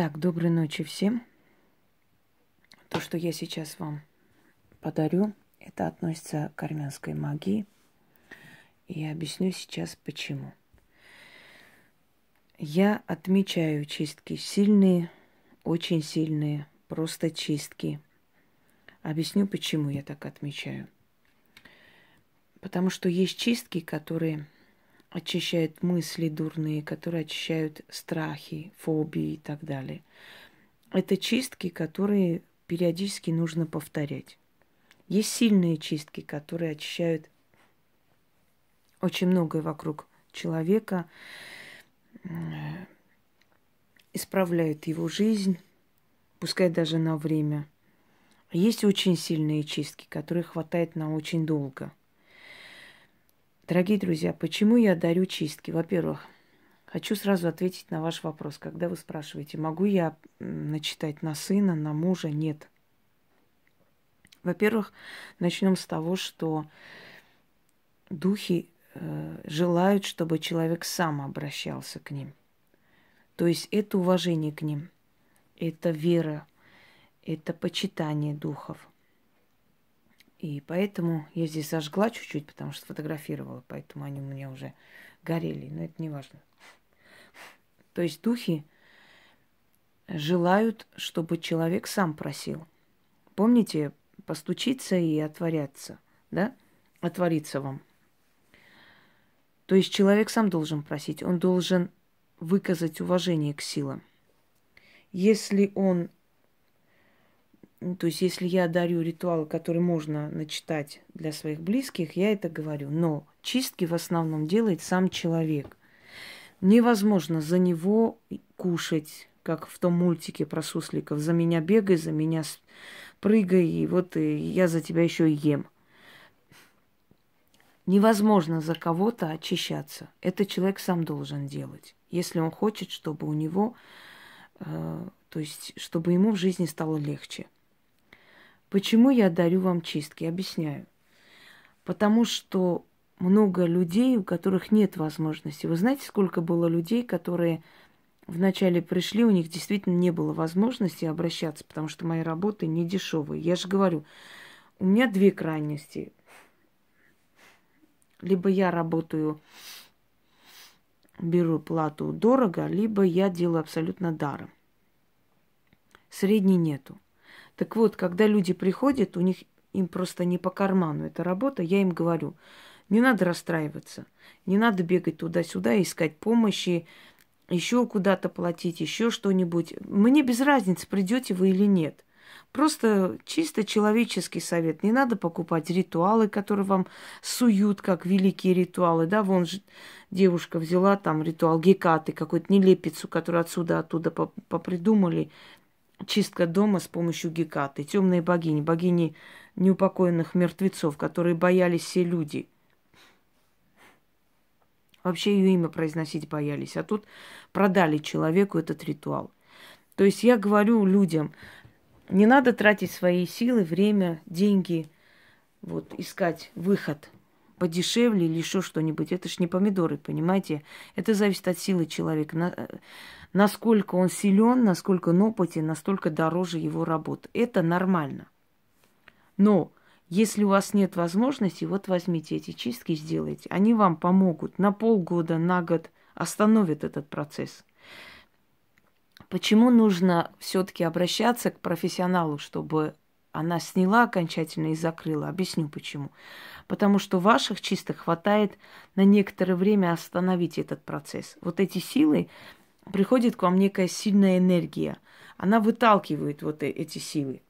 Итак, доброй ночи всем. То, что я сейчас вам подарю, это относится к армянской магии. И я объясню сейчас почему. Я отмечаю чистки сильные, очень сильные, просто чистки. Объясню, почему я так отмечаю. Потому что есть чистки, которые очищают мысли дурные, которые очищают страхи, фобии и так далее. Это чистки, которые периодически нужно повторять. Есть сильные чистки, которые очищают очень многое вокруг человека, исправляют его жизнь, пускай даже на время. Есть очень сильные чистки, которые хватает на очень долго – Дорогие друзья, почему я дарю чистки? Во-первых, хочу сразу ответить на ваш вопрос. Когда вы спрашиваете, могу я начитать на сына, на мужа? Нет. Во-первых, начнем с того, что духи э, желают, чтобы человек сам обращался к ним. То есть это уважение к ним, это вера, это почитание духов – и поэтому я здесь зажгла чуть-чуть, потому что фотографировала, поэтому они у меня уже горели, но это не важно. То есть духи желают, чтобы человек сам просил. Помните, постучиться и отворяться, да? Отвориться вам. То есть человек сам должен просить, он должен выказать уважение к силам. Если он то есть, если я дарю ритуалы, которые можно начитать для своих близких, я это говорю. Но чистки в основном делает сам человек. Невозможно за него кушать, как в том мультике про сусликов. За меня бегай, за меня прыгай, и вот и я за тебя еще и ем. Невозможно за кого-то очищаться. Это человек сам должен делать. Если он хочет, чтобы у него, э, то есть, чтобы ему в жизни стало легче. Почему я дарю вам чистки? Объясняю. Потому что много людей, у которых нет возможности. Вы знаете, сколько было людей, которые вначале пришли, у них действительно не было возможности обращаться, потому что мои работы не дешевые. Я же говорю, у меня две крайности. Либо я работаю, беру плату дорого, либо я делаю абсолютно даром. Средней нету. Так вот, когда люди приходят, у них им просто не по карману эта работа, я им говорю, не надо расстраиваться, не надо бегать туда-сюда, искать помощи, еще куда-то платить, еще что-нибудь. Мне без разницы, придете вы или нет. Просто чисто человеческий совет. Не надо покупать ритуалы, которые вам суют, как великие ритуалы. Да, вон же девушка взяла там ритуал Гекаты, какую-то нелепицу, которую отсюда, оттуда попридумали чистка дома с помощью Гекаты, темные богини, богини неупокоенных мертвецов, которые боялись все люди. Вообще ее имя произносить боялись. А тут продали человеку этот ритуал. То есть я говорю людям, не надо тратить свои силы, время, деньги, вот, искать выход подешевле или еще что-нибудь. Это ж не помидоры, понимаете? Это зависит от силы человека насколько он силен, насколько он опытен, настолько дороже его работа. Это нормально. Но если у вас нет возможности, вот возьмите эти чистки, сделайте. Они вам помогут на полгода, на год, остановят этот процесс. Почему нужно все-таки обращаться к профессионалу, чтобы она сняла окончательно и закрыла? Объясню почему. Потому что ваших чистых хватает на некоторое время остановить этот процесс. Вот эти силы, приходит к вам некая сильная энергия. Она выталкивает вот э, эти силы.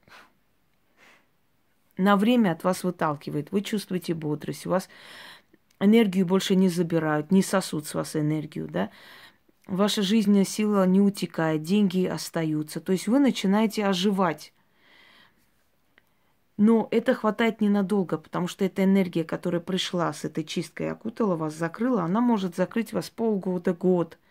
На время от вас выталкивает. Вы чувствуете бодрость. У вас энергию больше не забирают, не сосут с вас энергию, да. Ваша жизненная сила не утекает, деньги остаются. То есть вы начинаете оживать. Но это хватает ненадолго, потому что эта энергия, которая пришла с этой чисткой, окутала вас, закрыла, она может закрыть вас полгода, год –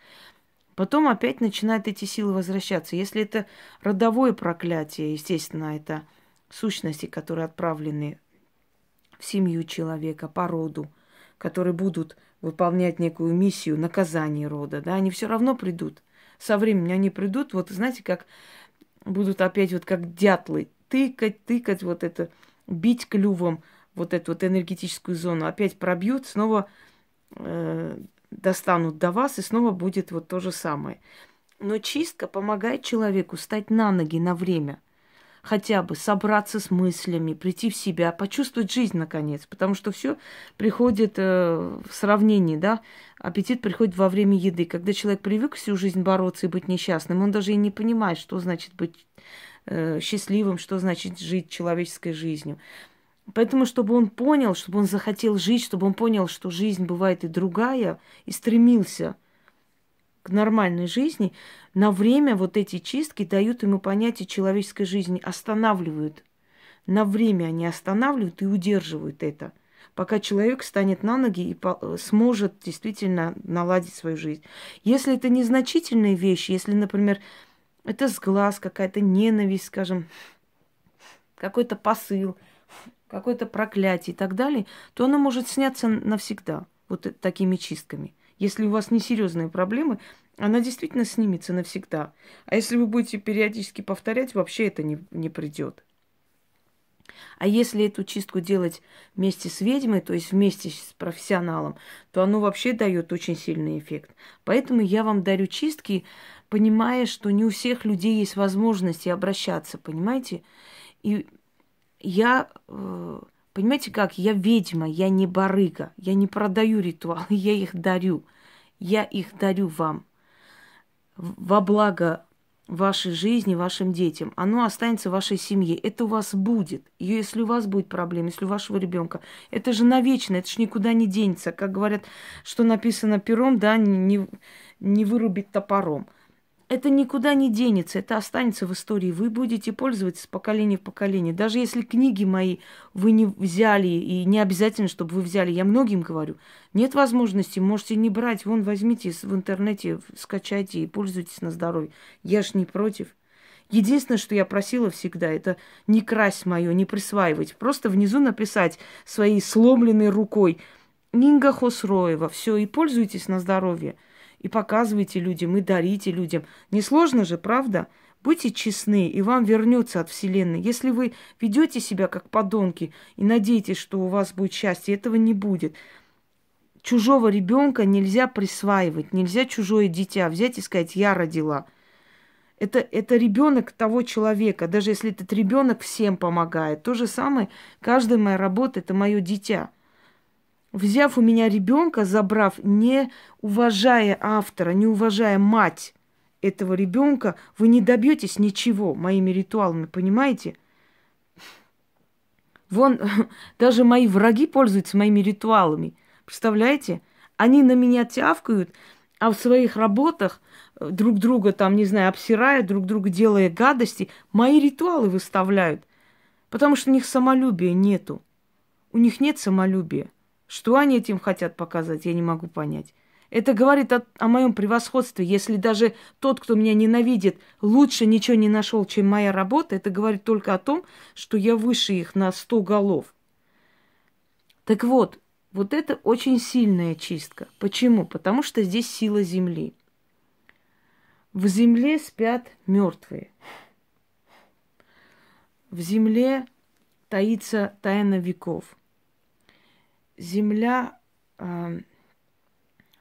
Потом опять начинают эти силы возвращаться. Если это родовое проклятие, естественно, это сущности, которые отправлены в семью человека по роду, которые будут выполнять некую миссию наказания рода, да, они все равно придут со временем они придут, вот знаете, как будут опять вот как дятлы тыкать, тыкать вот это, бить клювом вот эту вот энергетическую зону, опять пробьют, снова э, достанут до вас, и снова будет вот то же самое. Но чистка помогает человеку стать на ноги на время. Хотя бы собраться с мыслями, прийти в себя, почувствовать жизнь наконец. Потому что все приходит э, в сравнении, да. Аппетит приходит во время еды. Когда человек привык всю жизнь бороться и быть несчастным, он даже и не понимает, что значит быть э, счастливым, что значит жить человеческой жизнью. Поэтому, чтобы он понял, чтобы он захотел жить, чтобы он понял, что жизнь бывает и другая, и стремился к нормальной жизни, на время вот эти чистки дают ему понятие человеческой жизни, останавливают. На время они останавливают и удерживают это, пока человек станет на ноги и сможет действительно наладить свою жизнь. Если это незначительные вещи, если, например, это сглаз, какая-то ненависть, скажем, какой-то посыл – какое-то проклятие и так далее, то оно может сняться навсегда вот такими чистками. Если у вас несерьезные проблемы, она действительно снимется навсегда. А если вы будете периодически повторять, вообще это не, не придет. А если эту чистку делать вместе с ведьмой, то есть вместе с профессионалом, то оно вообще дает очень сильный эффект. Поэтому я вам дарю чистки, понимая, что не у всех людей есть возможности обращаться, понимаете? И я, э, понимаете как, я ведьма, я не барыга, я не продаю ритуалы, я их дарю. Я их дарю вам во благо вашей жизни, вашим детям. Оно останется в вашей семье. Это у вас будет. И если у вас будет проблема, если у вашего ребенка, это же навечно, это же никуда не денется. Как говорят, что написано пером, да, не, не вырубить топором это никуда не денется, это останется в истории. Вы будете пользоваться с поколения в поколение. Даже если книги мои вы не взяли, и не обязательно, чтобы вы взяли, я многим говорю, нет возможности, можете не брать, вон возьмите в интернете, скачайте и пользуйтесь на здоровье. Я ж не против. Единственное, что я просила всегда, это не красть мое, не присваивать. Просто внизу написать своей сломленной рукой Нинга Хосроева. Все, и пользуйтесь на здоровье и показывайте людям, и дарите людям. Несложно же, правда? Будьте честны, и вам вернется от Вселенной. Если вы ведете себя как подонки и надеетесь, что у вас будет счастье, этого не будет. Чужого ребенка нельзя присваивать, нельзя чужое дитя взять и сказать, я родила. Это, это ребенок того человека, даже если этот ребенок всем помогает. То же самое, каждая моя работа это мое дитя взяв у меня ребенка, забрав, не уважая автора, не уважая мать этого ребенка, вы не добьетесь ничего моими ритуалами, понимаете? Вон, даже мои враги пользуются моими ритуалами. Представляете? Они на меня тявкают, а в своих работах э, друг друга там, не знаю, обсирая, друг друга делая гадости, мои ритуалы выставляют. Потому что у них самолюбия нету. У них нет самолюбия. Что они этим хотят показать, я не могу понять. Это говорит о, о моем превосходстве. Если даже тот, кто меня ненавидит, лучше ничего не нашел, чем моя работа, это говорит только о том, что я выше их на сто голов. Так вот, вот это очень сильная чистка. Почему? Потому что здесь сила земли. В земле спят мертвые. В земле таится тайна веков земля э,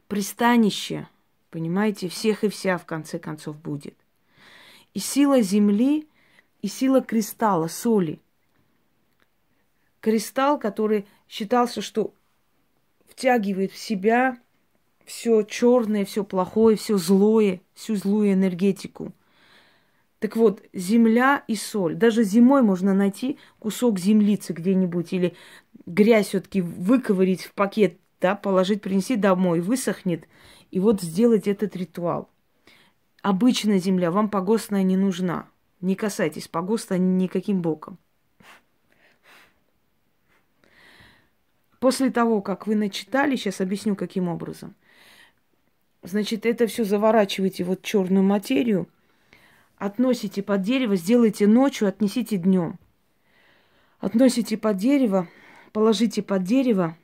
пристанище, понимаете, всех и вся в конце концов будет. И сила земли, и сила кристалла, соли. Кристалл, который считался, что втягивает в себя все черное, все плохое, все злое, всю злую энергетику. Так вот, земля и соль. Даже зимой можно найти кусок землицы где-нибудь или грязь все-таки выковырить в пакет, да, положить, принести домой, высохнет, и вот сделать этот ритуал. Обычная земля, вам погостная не нужна. Не касайтесь погоста никаким боком. После того, как вы начитали, сейчас объясню, каким образом. Значит, это все заворачиваете вот черную материю, относите под дерево, сделайте ночью, отнесите днем. Относите под дерево, положите под дерево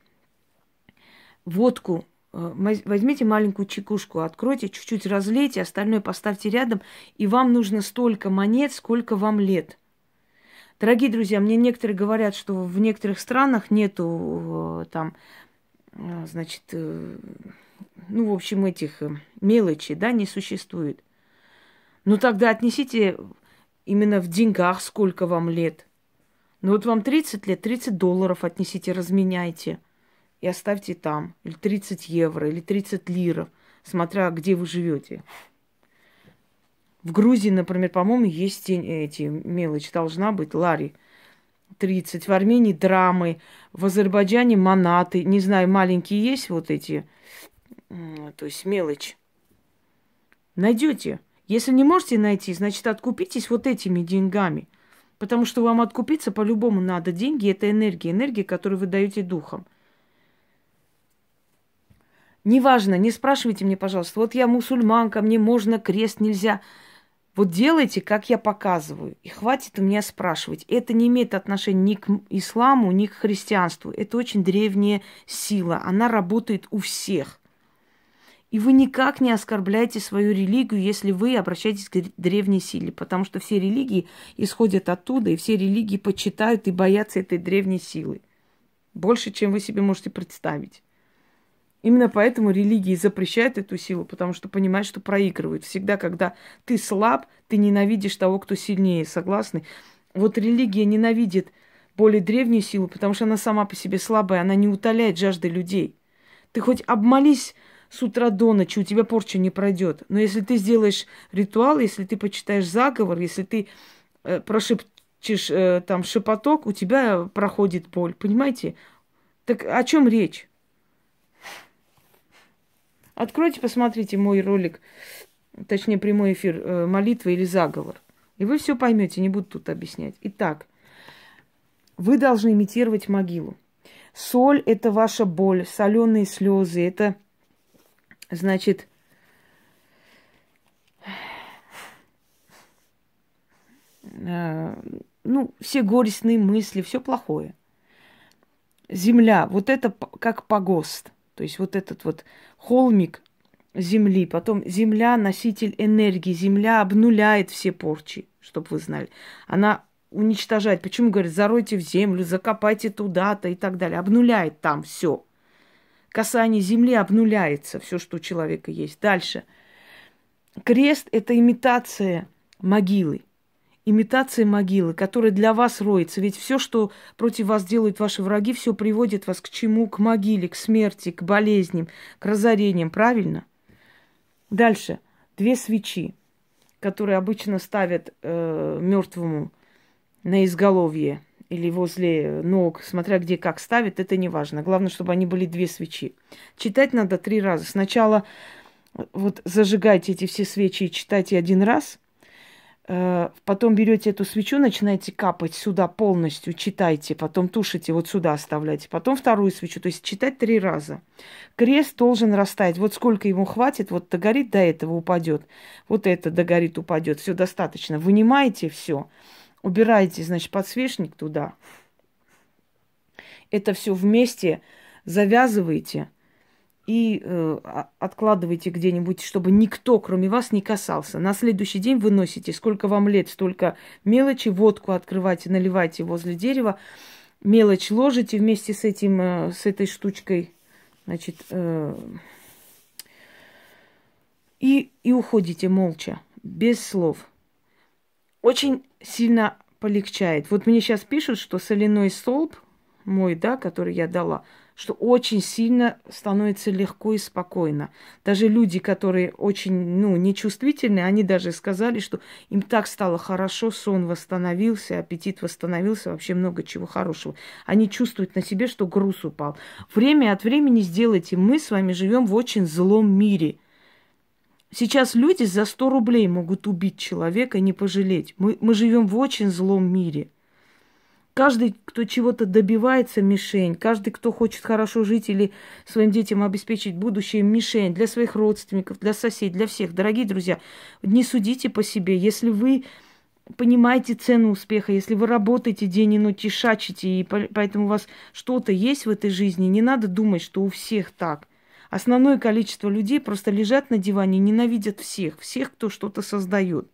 водку Э, возьмите маленькую чекушку, откройте, чуть-чуть разлейте, остальное поставьте рядом, и вам нужно столько монет, сколько вам лет. Дорогие друзья, мне некоторые говорят, что в некоторых странах нету э, там, э, значит, ну, в общем, этих мелочей, да, не существует. Ну, тогда отнесите именно в деньгах, сколько вам лет. Ну, вот вам 30 лет, 30 долларов отнесите, разменяйте – и оставьте там. Или 30 евро, или 30 лиров, смотря где вы живете. В Грузии, например, по-моему, есть эти мелочи, должна быть, лари. 30. В Армении драмы, в Азербайджане манаты. Не знаю, маленькие есть вот эти, то есть мелочь. Найдете. Если не можете найти, значит, откупитесь вот этими деньгами. Потому что вам откупиться по-любому надо. Деньги – это энергия, энергия, которую вы даете духом. Неважно, не спрашивайте мне, пожалуйста, вот я мусульманка, мне можно крест, нельзя. Вот делайте, как я показываю. И хватит у меня спрашивать. Это не имеет отношения ни к исламу, ни к христианству. Это очень древняя сила. Она работает у всех. И вы никак не оскорбляете свою религию, если вы обращаетесь к древней силе, потому что все религии исходят оттуда, и все религии почитают и боятся этой древней силы. Больше, чем вы себе можете представить. Именно поэтому религии запрещают эту силу, потому что понимают, что проигрывают. Всегда, когда ты слаб, ты ненавидишь того, кто сильнее. Согласны? Вот религия ненавидит более древнюю силу, потому что она сама по себе слабая, она не утоляет жажды людей. Ты хоть обмолись с утра до ночи, у тебя порча не пройдет. Но если ты сделаешь ритуал, если ты почитаешь заговор, если ты э, прошепчешь э, там шепоток, у тебя проходит боль. Понимаете? Так о чем речь? Откройте, посмотрите мой ролик, точнее прямой эфир э, молитва или заговор. И вы все поймете, не буду тут объяснять. Итак, вы должны имитировать могилу. Соль – это ваша боль, соленые слезы, это, значит, э, ну, все горестные мысли, все плохое. Земля, вот это как погост. То есть вот этот вот холмик земли, потом земля носитель энергии, земля обнуляет все порчи, чтобы вы знали. Она уничтожает. Почему говорят, заройте в землю, закопайте туда-то и так далее. Обнуляет там все. Касание земли обнуляется, все, что у человека есть. Дальше. Крест – это имитация могилы имитация могилы, которая для вас роется. Ведь все, что против вас делают ваши враги, все приводит вас к чему? К могиле, к смерти, к болезням, к разорениям. Правильно? Дальше. Две свечи, которые обычно ставят э, мертвому на изголовье или возле ног, смотря где как ставят, это не важно. Главное, чтобы они были две свечи. Читать надо три раза. Сначала вот зажигайте эти все свечи и читайте один раз – Э, потом берете эту свечу, начинаете капать сюда полностью, читайте, потом тушите, вот сюда оставляйте, потом вторую свечу, то есть читать три раза. Крест должен растаять, вот сколько ему хватит, вот догорит, до этого упадет, вот это догорит, упадет, все достаточно. Вынимаете все, убираете, значит, подсвечник туда, это все вместе завязываете – и э, откладывайте где-нибудь, чтобы никто, кроме вас, не касался. На следующий день выносите, сколько вам лет, столько мелочи, водку открывайте, наливайте возле дерева, мелочь ложите вместе с этим, э, с этой штучкой, значит, э, и, и уходите молча, без слов. Очень сильно полегчает. Вот мне сейчас пишут, что соляной столб мой, да, который я дала – что очень сильно становится легко и спокойно. Даже люди, которые очень, ну, нечувствительны, они даже сказали, что им так стало хорошо, сон восстановился, аппетит восстановился, вообще много чего хорошего. Они чувствуют на себе, что груз упал. Время от времени сделайте. Мы с вами живем в очень злом мире. Сейчас люди за 100 рублей могут убить человека и не пожалеть. Мы, мы живем в очень злом мире. Каждый, кто чего-то добивается, мишень. Каждый, кто хочет хорошо жить или своим детям обеспечить будущее, мишень. Для своих родственников, для соседей, для всех. Дорогие друзья, не судите по себе. Если вы понимаете цену успеха, если вы работаете день и ночь и шачите, и поэтому у вас что-то есть в этой жизни, не надо думать, что у всех так. Основное количество людей просто лежат на диване, ненавидят всех, всех, кто что-то создает.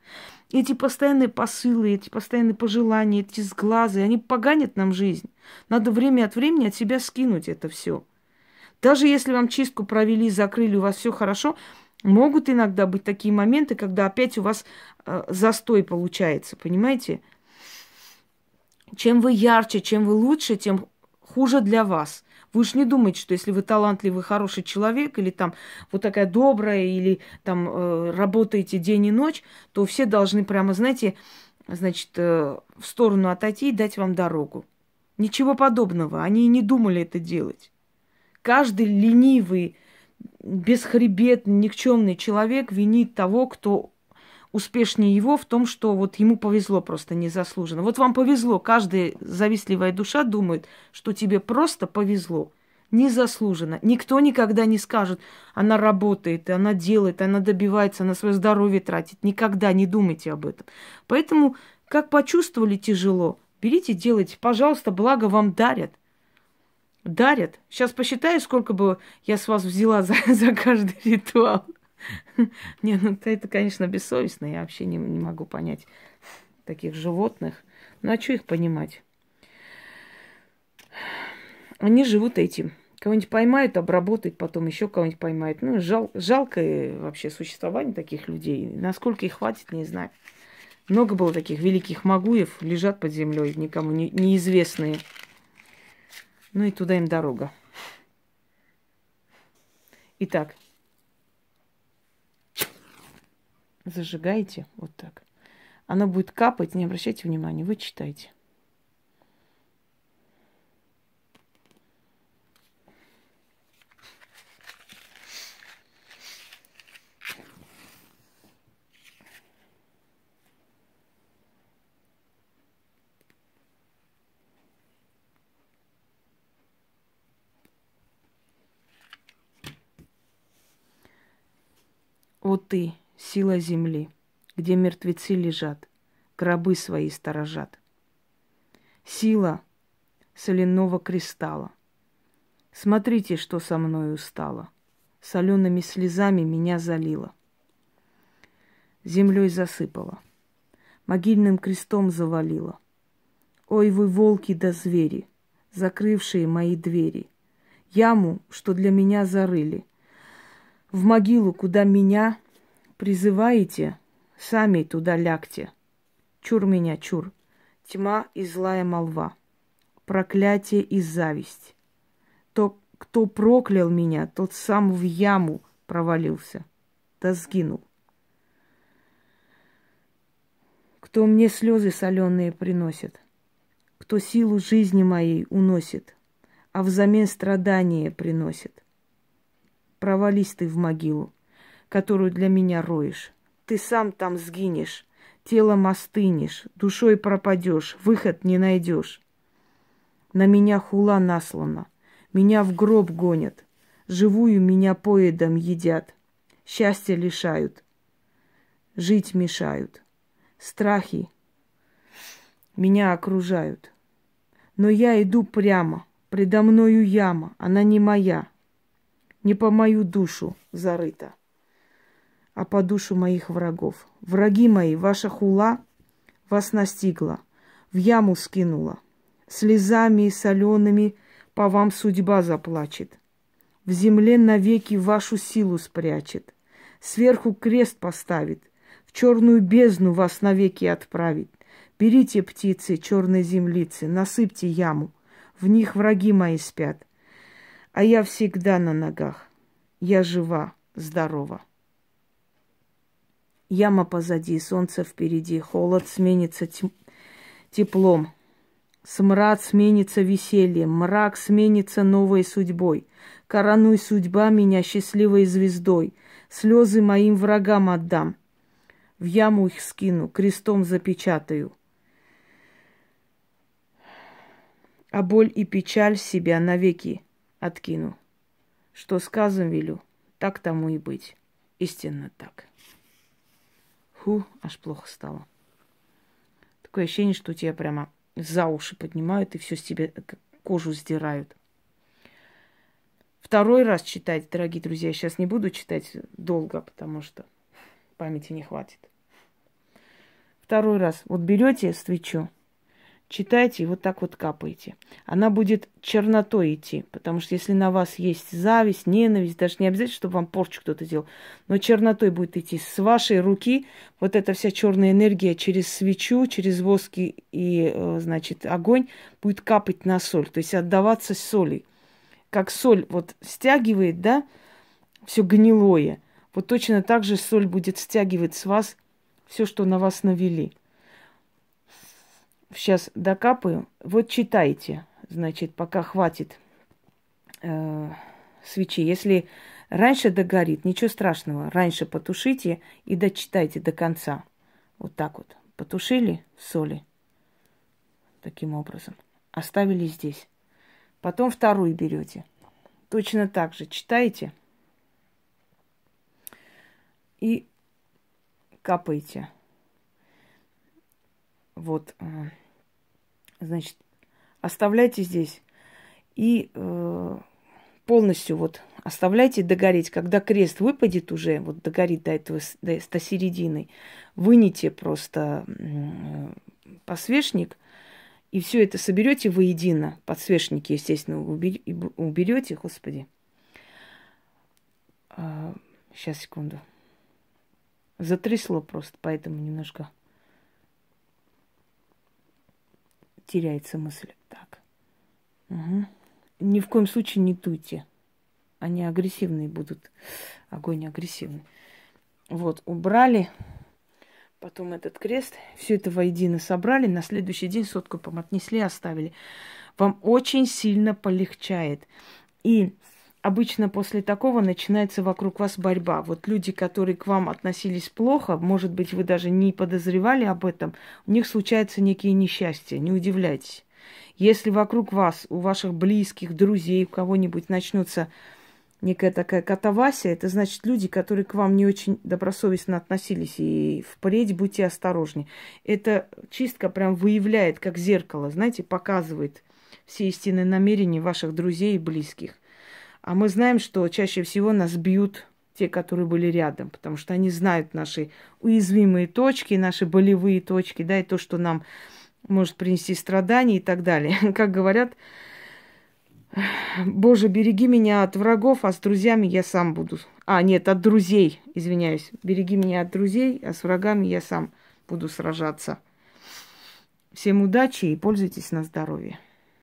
Эти постоянные посылы, эти постоянные пожелания, эти сглазы, они поганят нам жизнь. Надо время от времени от себя скинуть это все. Даже если вам чистку провели, закрыли, у вас все хорошо, могут иногда быть такие моменты, когда опять у вас э, застой получается, понимаете? Чем вы ярче, чем вы лучше, тем хуже для вас. Вы же не думаете, что если вы талантливый, хороший человек, или там вот такая добрая, или там э, работаете день и ночь, то все должны прямо, знаете, значит, э, в сторону отойти и дать вам дорогу. Ничего подобного. Они и не думали это делать. Каждый ленивый, бесхребетный, никчемный человек винит того, кто успешнее его в том, что вот ему повезло просто незаслуженно. Вот вам повезло. Каждая завистливая душа думает, что тебе просто повезло. Незаслуженно. Никто никогда не скажет, она работает, она делает, она добивается, она свое здоровье тратит. Никогда не думайте об этом. Поэтому, как почувствовали тяжело, берите, делайте. Пожалуйста, благо вам дарят. Дарят. Сейчас посчитаю, сколько бы я с вас взяла за, за каждый ритуал. Не, ну это, конечно, бессовестно. Я вообще не, не могу понять таких животных. Ну а что их понимать? Они живут этим. Кого-нибудь поймают, обработают, потом еще кого-нибудь поймают. Ну, жал, жалкое вообще существование таких людей. Насколько их хватит, не знаю. Много было таких великих магуев, лежат под землей, никому не, неизвестные. Ну и туда им дорога. Итак, зажигаете вот так. Оно будет капать, не обращайте внимания, вы читайте. О ты, сила земли, где мертвецы лежат, гробы свои сторожат. Сила соляного кристалла. Смотрите, что со мною стало. Солеными слезами меня залило. Землей засыпала. Могильным крестом завалила. Ой, вы волки да звери, закрывшие мои двери. Яму, что для меня зарыли. В могилу, куда меня Призываете, сами туда лягте. Чур меня, чур. Тьма и злая молва. Проклятие и зависть. То, кто проклял меня, тот сам в яму провалился. Да сгинул. Кто мне слезы соленые приносит, кто силу жизни моей уносит, а взамен страдания приносит. Провались ты в могилу, которую для меня роешь. Ты сам там сгинешь, телом остынешь, душой пропадешь, выход не найдешь. На меня хула наслана, меня в гроб гонят, живую меня поедом едят, счастья лишают, жить мешают, страхи меня окружают. Но я иду прямо, предо мною яма, она не моя, не по мою душу зарыта а по душу моих врагов. Враги мои, ваша хула вас настигла, в яму скинула. Слезами и солеными по вам судьба заплачет. В земле навеки вашу силу спрячет. Сверху крест поставит, в черную бездну вас навеки отправит. Берите птицы, черной землицы, насыпьте яму, в них враги мои спят. А я всегда на ногах, я жива, здорова. Яма позади, солнце впереди, холод сменится тем... теплом. Смрад сменится весельем, мрак сменится новой судьбой. Коронуй судьба меня счастливой звездой, слезы моим врагам отдам. В яму их скину, крестом запечатаю. А боль и печаль себя навеки откину. Что сказом велю, так тому и быть. Истинно так. Фу, аж плохо стало. Такое ощущение, что тебя прямо за уши поднимают и все с тебя кожу сдирают. Второй раз читать, дорогие друзья, я сейчас не буду читать долго, потому что памяти не хватит. Второй раз. Вот берете свечу, читайте и вот так вот капаете. Она будет чернотой идти, потому что если на вас есть зависть, ненависть, даже не обязательно, чтобы вам порчу кто-то сделал, но чернотой будет идти. С вашей руки вот эта вся черная энергия через свечу, через воск и, э, значит, огонь будет капать на соль, то есть отдаваться соли. Как соль вот стягивает, да, все гнилое. Вот точно так же соль будет стягивать с вас все, что на вас навели сейчас докапаю. Вот читайте, значит, пока хватит э, свечи. Если раньше догорит, ничего страшного. Раньше потушите и дочитайте до конца. Вот так вот. Потушили соли. Таким образом. Оставили здесь. Потом вторую берете. Точно так же читаете. И капаете. Вот. Э, значит, оставляйте здесь. И э, полностью вот оставляйте догореть. Когда крест выпадет уже, вот догорит до этого, до, до середины, выните просто э, подсвечник, и все это соберете воедино. Подсвечники, естественно, уберете, господи. А, сейчас, секунду. Затрясло просто, поэтому немножко теряется мысль. Так. Угу. Ни в коем случае не туйте. Они агрессивные будут. Огонь агрессивный. Вот, убрали. Потом этот крест. Все это воедино собрали. На следующий день сотку отнесли, оставили. Вам очень сильно полегчает. И обычно после такого начинается вокруг вас борьба. Вот люди, которые к вам относились плохо, может быть, вы даже не подозревали об этом, у них случаются некие несчастья, не удивляйтесь. Если вокруг вас, у ваших близких, друзей, у кого-нибудь начнутся некая такая катавасия, это значит люди, которые к вам не очень добросовестно относились, и впредь будьте осторожнее. Эта чистка прям выявляет, как зеркало, знаете, показывает все истинные намерения ваших друзей и близких. А мы знаем, что чаще всего нас бьют те, которые были рядом, потому что они знают наши уязвимые точки, наши болевые точки, да, и то, что нам может принести страдания и так далее. Как говорят, Боже, береги меня от врагов, а с друзьями я сам буду. А, нет, от друзей, извиняюсь. Береги меня от друзей, а с врагами я сам буду сражаться. Всем удачи и пользуйтесь на здоровье.